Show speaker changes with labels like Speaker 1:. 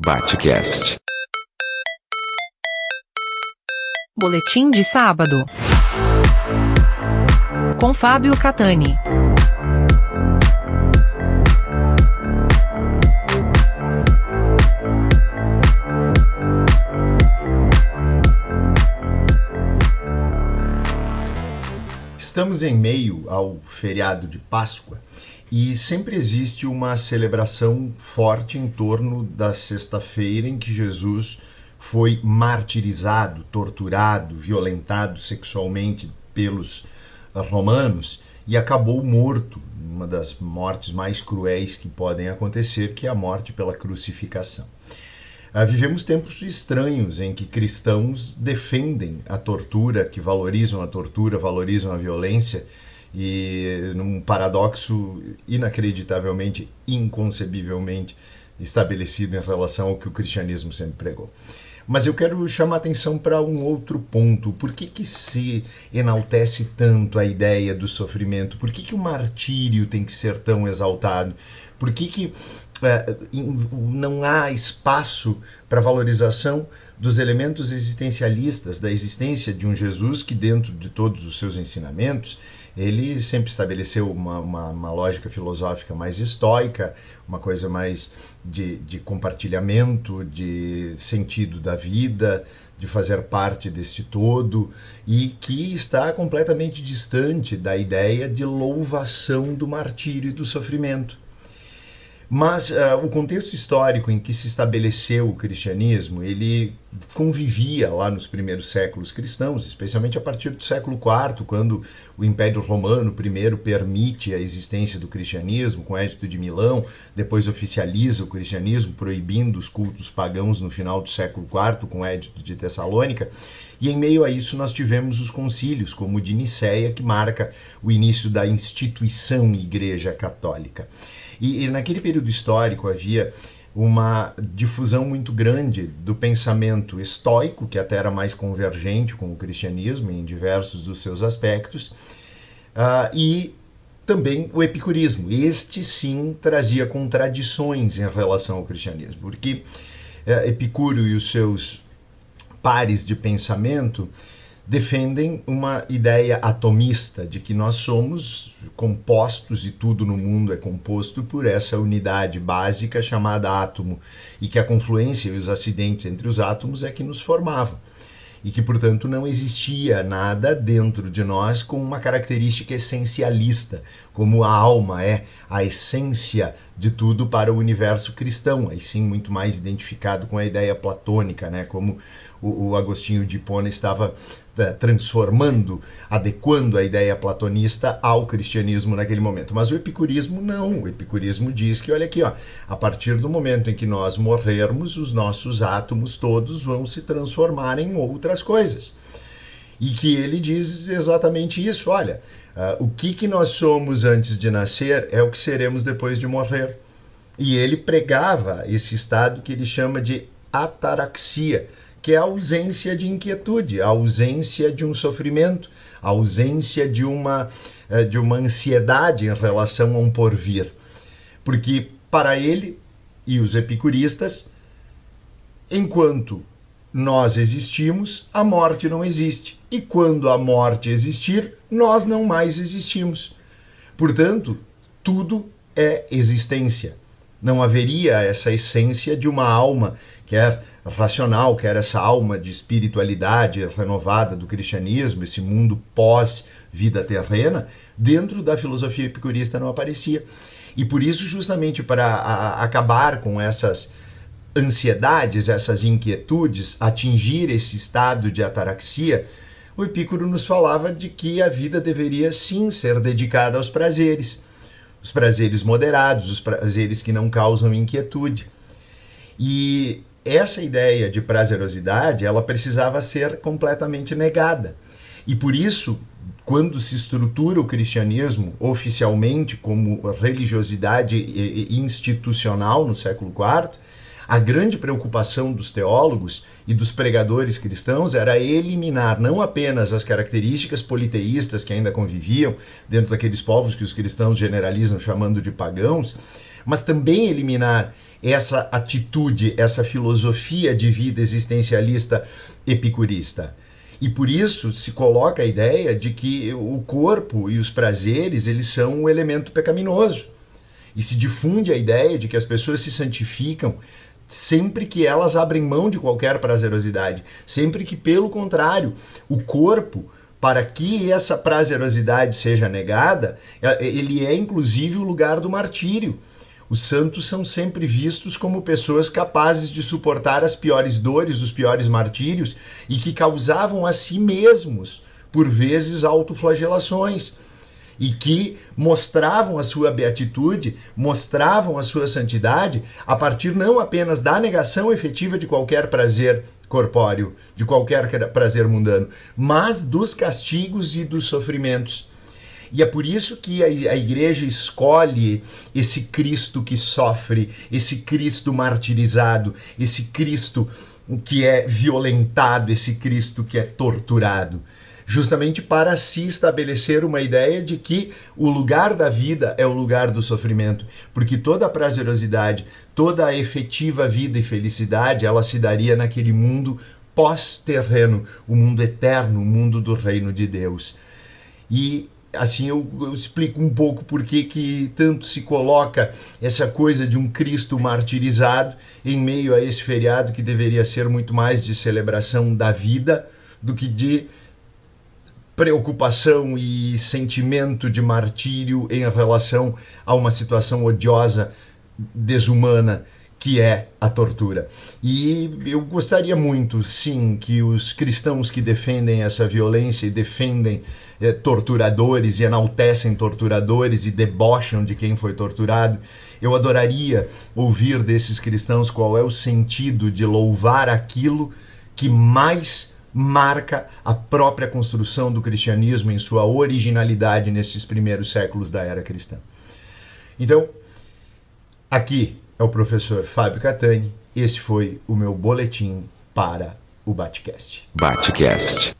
Speaker 1: Batcast.
Speaker 2: Boletim de sábado. Com Fábio Catani.
Speaker 3: Estamos em meio ao feriado de Páscoa e sempre existe uma celebração forte em torno da sexta-feira em que Jesus foi martirizado, torturado, violentado sexualmente pelos romanos e acabou morto, uma das mortes mais cruéis que podem acontecer, que é a morte pela crucificação. Ah, vivemos tempos estranhos em que cristãos defendem a tortura, que valorizam a tortura, valorizam a violência, e num paradoxo inacreditavelmente, inconcebivelmente estabelecido em relação ao que o cristianismo sempre pregou. Mas eu quero chamar atenção para um outro ponto. Por que, que se enaltece tanto a ideia do sofrimento? Por que, que o martírio tem que ser tão exaltado? Por que, que não há espaço para valorização dos elementos existencialistas da existência de um Jesus que, dentro de todos os seus ensinamentos, ele sempre estabeleceu uma, uma, uma, lógica filosófica mais estoica, uma coisa mais de, de compartilhamento, de sentido da vida, de fazer parte deste todo, e que está completamente distante da ideia de louvação do martírio e do sofrimento. Mas uh, o contexto histórico em que se estabeleceu o cristianismo, ele convivia lá nos primeiros séculos cristãos, especialmente a partir do século IV, quando o Império Romano primeiro permite a existência do cristianismo com o Edito de Milão, depois oficializa o cristianismo, proibindo os cultos pagãos no final do século IV com o Edito de Tessalônica. E em meio a isso nós tivemos os concílios, como o de Nicéia, que marca o início da instituição Igreja Católica. E, e naquele período histórico havia uma difusão muito grande do pensamento estoico, que até era mais convergente com o cristianismo em diversos dos seus aspectos, uh, e também o epicurismo. Este sim trazia contradições em relação ao cristianismo, porque uh, Epicúrio e os seus pares de pensamento defendem uma ideia atomista de que nós somos compostos e tudo no mundo é composto por essa unidade básica chamada átomo e que a confluência e os acidentes entre os átomos é que nos formavam e que, portanto, não existia nada dentro de nós com uma característica essencialista, como a alma é a essência de tudo para o universo cristão, aí sim muito mais identificado com a ideia platônica, né? como o, o Agostinho de Hipona estava transformando, adequando a ideia platonista ao cristianismo naquele momento. Mas o epicurismo não. O epicurismo diz que, olha aqui, ó, a partir do momento em que nós morrermos, os nossos átomos todos vão se transformar em outras coisas. E que ele diz exatamente isso: olha, uh, o que, que nós somos antes de nascer é o que seremos depois de morrer. E ele pregava esse estado que ele chama de ataraxia que é a ausência de inquietude, a ausência de um sofrimento, a ausência de uma, eh, de uma ansiedade em relação a um porvir. Porque para ele e os epicuristas, enquanto nós existimos, a morte não existe. E quando a morte existir, nós não mais existimos. Portanto, tudo é existência. Não haveria essa essência de uma alma, quer racional, quer essa alma de espiritualidade renovada do cristianismo, esse mundo pós-vida terrena, dentro da filosofia epicurista não aparecia. E por isso, justamente para acabar com essas ansiedades, essas inquietudes, atingir esse estado de ataraxia, o Epicuro nos falava de que a vida deveria sim ser dedicada aos prazeres os prazeres moderados, os prazeres que não causam inquietude. E essa ideia de prazerosidade, ela precisava ser completamente negada. E por isso, quando se estrutura o cristianismo oficialmente como religiosidade institucional no século IV, a grande preocupação dos teólogos e dos pregadores cristãos era eliminar não apenas as características politeístas que ainda conviviam dentro daqueles povos que os cristãos generalizam chamando de pagãos, mas também eliminar essa atitude, essa filosofia de vida existencialista epicurista. E por isso se coloca a ideia de que o corpo e os prazeres, eles são um elemento pecaminoso. E se difunde a ideia de que as pessoas se santificam sempre que elas abrem mão de qualquer prazerosidade, sempre que pelo contrário, o corpo para que essa prazerosidade seja negada, é, ele é inclusive o lugar do martírio. Os santos são sempre vistos como pessoas capazes de suportar as piores dores, os piores martírios e que causavam a si mesmos, por vezes, autoflagelações e que mostravam a sua beatitude, mostravam a sua santidade a partir não apenas da negação efetiva de qualquer prazer corpóreo, de qualquer prazer mundano, mas dos castigos e dos sofrimentos. E é por isso que a, igreja escolhe esse Cristo que sofre, esse Cristo martirizado, esse Cristo que é violentado, esse Cristo que é torturado justamente para se estabelecer uma ideia de que o lugar da vida é o lugar do sofrimento, porque toda a prazerosidade, toda a efetiva vida e felicidade, ela se daria naquele mundo pós-terreno, o mundo eterno, o mundo do reino de Deus. E assim eu, eu, explico um pouco por que, que tanto se coloca essa coisa de um Cristo martirizado em meio a esse feriado que deveria ser muito mais de celebração da vida do que de preocupação e sentimento de martírio em relação a uma situação odiosa, desumana que é a tortura. E eu gostaria muito, sim, que os cristãos que defendem essa violência e defendem eh, torturadores e enaltecem torturadores e debocham de quem foi torturado, eu adoraria ouvir desses cristãos qual é o sentido de louvar aquilo que mais marca a própria construção do cristianismo em sua originalidade nesses primeiros séculos da era cristã. Então, aqui é o professor Fábio Catani. Esse foi o meu boletim para o Batcast.
Speaker 1: Batcast.